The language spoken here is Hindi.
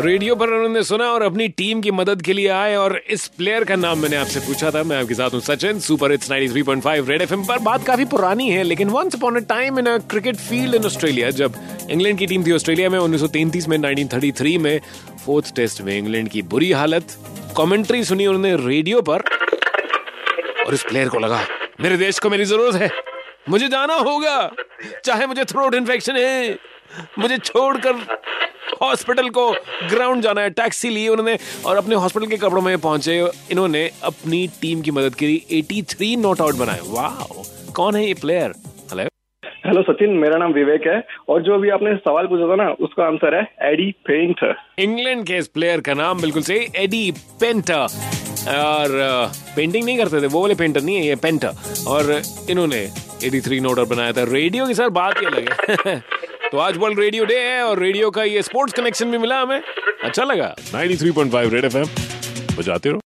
रेडियो पर उन्होंने सुना और अपनी टीम की मदद के लिए आए और इस प्लेयर का नाम मैंने आपसे पूछा था। मैं आपके साथ हूँ Sachin, super hits 93.5 red FM पर। बात काफ़ी पुरानी है, लेकिन once upon a time in a cricket field in Australia जब इंग्लैंड की टीम थी ऑस्ट्रेलिया में 1933 में 1933 में फोर्थ टेस्ट में इंग्लैंड की बुरी हालत। कमेंट्री सुनी उन्होंने रेडियो पर और इस प्लेयर को लगा, मेरे देश को मेरी ज़रूरत है। मुझे जाना होगा, चाहे मुझे थ्रोट इन्फेक्शन है, मुझे छोड़कर हॉस्पिटल को ग्राउंड जाना है टैक्सी ली उन्होंने और अपने हॉस्पिटल के कपड़ों में पहुँचे। इन्होंने अपनी टीम की मदद करी 83 नॉट आउट बनाए। वाह कौन है ये प्लेयर हेलो हेलो सचिन मेरा नाम विवेक है। और जो अभी आपने सवाल पूछा था ना उसका आंसर है एडी पेंट इंग्लैंड के इस प्लेयर का नाम बिल्कुल सही एडी पेंटर और पेंटिंग नहीं करते थे वो वाले पेंटर नहीं है ये पेंटर और इन्होंने 83 नोट बनाया था। रेडियो की सर बात ही अलग है। तो आज वर्ल्ड रेडियो डे है और रेडियो का ये स्पोर्ट्स कनेक्शन भी मिला हमें। अच्छा लगा। 93.5 रेड एफएम बजाते रहो।